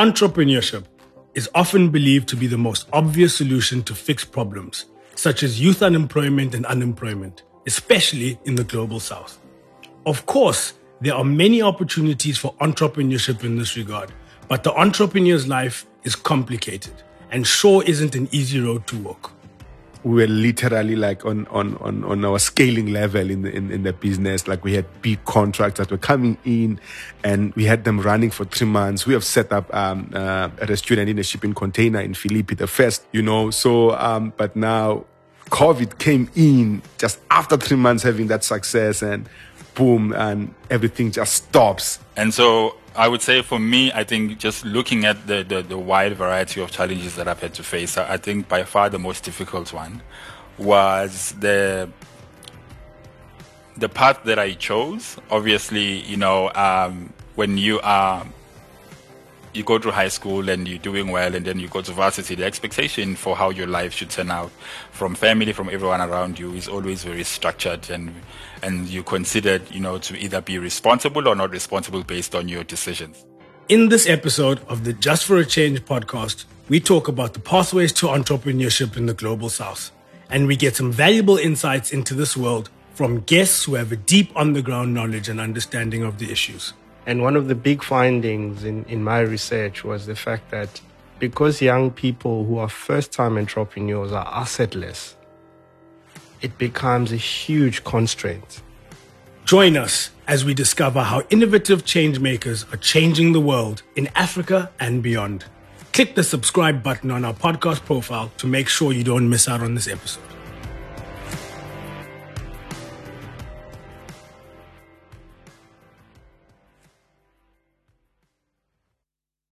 Entrepreneurship is often believed to be the most obvious solution to fix problems, such as youth unemployment and unemployment, especially in the global south. Of course, there are many opportunities for entrepreneurship in this regard, but the entrepreneur's life is complicated and sure isn't an easy road to walk we were literally like on, on, on, on our scaling level in the, in, in the business. Like we had big contracts that were coming in and we had them running for three months. We have set up um, uh, a restaurant in a shipping container in Philippi, the first, you know. So, um, but now COVID came in just after three months having that success and boom, and everything just stops. And so I would say for me, I think just looking at the, the, the, wide variety of challenges that I've had to face, I think by far the most difficult one was the the path that I chose. Obviously, you know, um, when you are you go to high school and you're doing well and then you go to varsity, the expectation for how your life should turn out from family, from everyone around you is always very structured and and you considered, you know, to either be responsible or not responsible based on your decisions. In this episode of the Just for a Change podcast, we talk about the pathways to entrepreneurship in the global south. And we get some valuable insights into this world from guests who have a deep on the ground knowledge and understanding of the issues. And one of the big findings in, in my research was the fact that because young people who are first time entrepreneurs are assetless, it becomes a huge constraint. Join us as we discover how innovative change makers are changing the world in Africa and beyond. Click the subscribe button on our podcast profile to make sure you don't miss out on this episode.